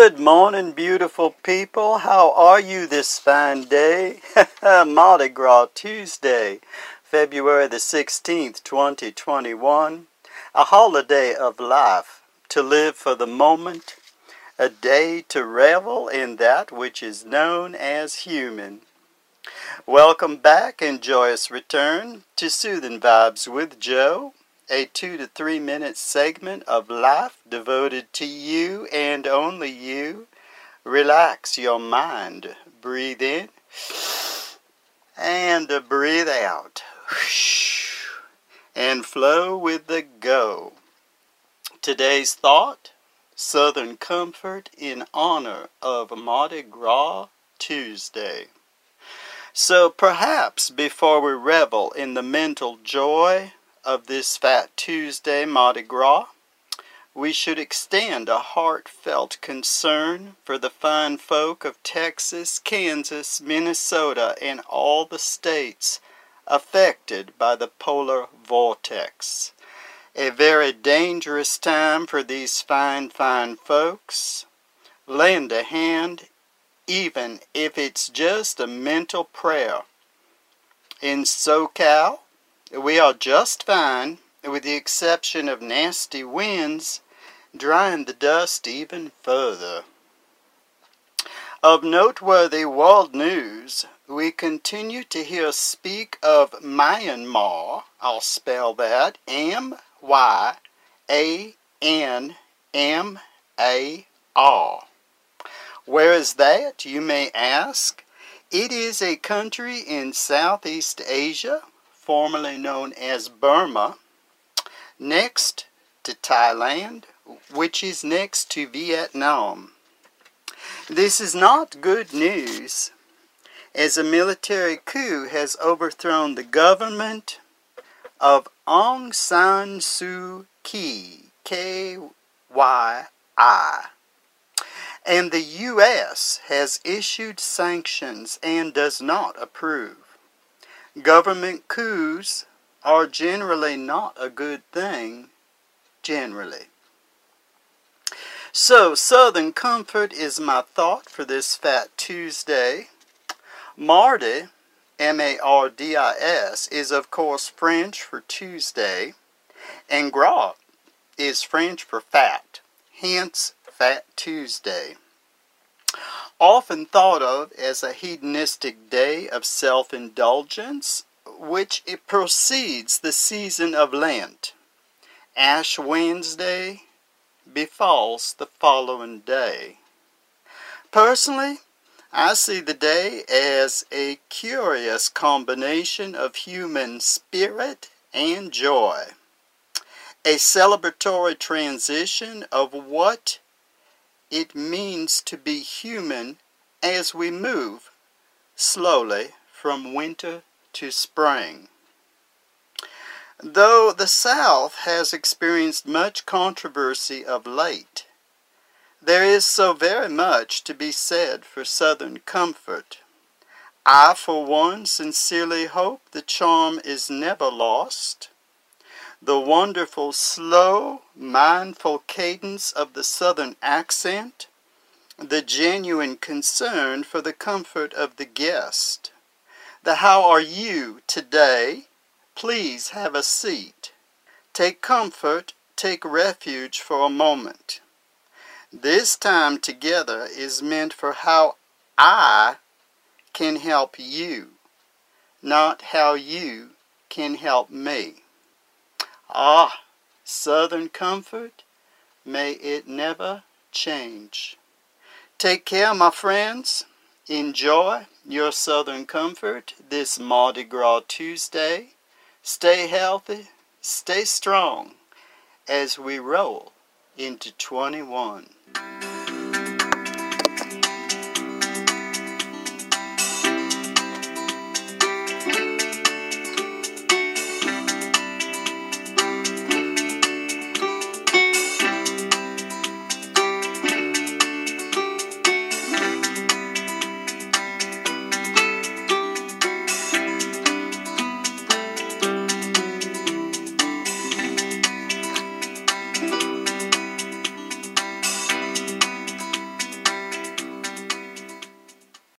Good morning, beautiful people. How are you this fine day? Mardi Gras Tuesday, February the 16th, 2021. A holiday of life, to live for the moment, a day to revel in that which is known as human. Welcome back and joyous return to Soothing Vibes with Joe a two to three minute segment of life devoted to you and only you. Relax your mind. Breathe in and breathe out. And flow with the go. Today's thought Southern Comfort in honor of Mardi Gras Tuesday. So perhaps before we revel in the mental joy of this Fat Tuesday Mardi Gras, we should extend a heartfelt concern for the fine folk of Texas, Kansas, Minnesota, and all the states affected by the polar vortex. A very dangerous time for these fine, fine folks. Lend a hand, even if it's just a mental prayer. In SoCal, we are just fine, with the exception of nasty winds drying the dust even further. Of noteworthy world news, we continue to hear speak of Myanmar. I'll spell that M Y A N M A R. Where is that, you may ask? It is a country in Southeast Asia formerly known as Burma, next to Thailand, which is next to Vietnam. This is not good news, as a military coup has overthrown the government of Aung San Suu Kyi, K Y I. And the U.S. has issued sanctions and does not approve. Government coups are generally not a good thing, generally. So, Southern Comfort is my thought for this Fat Tuesday. Mardi, M A R D I S, is of course French for Tuesday, and Gras is French for fat, hence Fat Tuesday often thought of as a hedonistic day of self indulgence, which it precedes the season of Lent. Ash Wednesday befalls the following day. Personally, I see the day as a curious combination of human spirit and joy. A celebratory transition of what it means to be human as we move slowly from winter to spring. Though the South has experienced much controversy of late, there is so very much to be said for Southern comfort. I, for one, sincerely hope the charm is never lost the wonderful, slow, mindful cadence of the Southern accent, the genuine concern for the comfort of the guest. The how are you today? Please have a seat. Take comfort, take refuge for a moment. This time together is meant for how I can help you, not how you can help me. Ah, Southern comfort, may it never change. Take care, my friends. Enjoy your Southern comfort this Mardi Gras Tuesday. Stay healthy, stay strong as we roll into 21.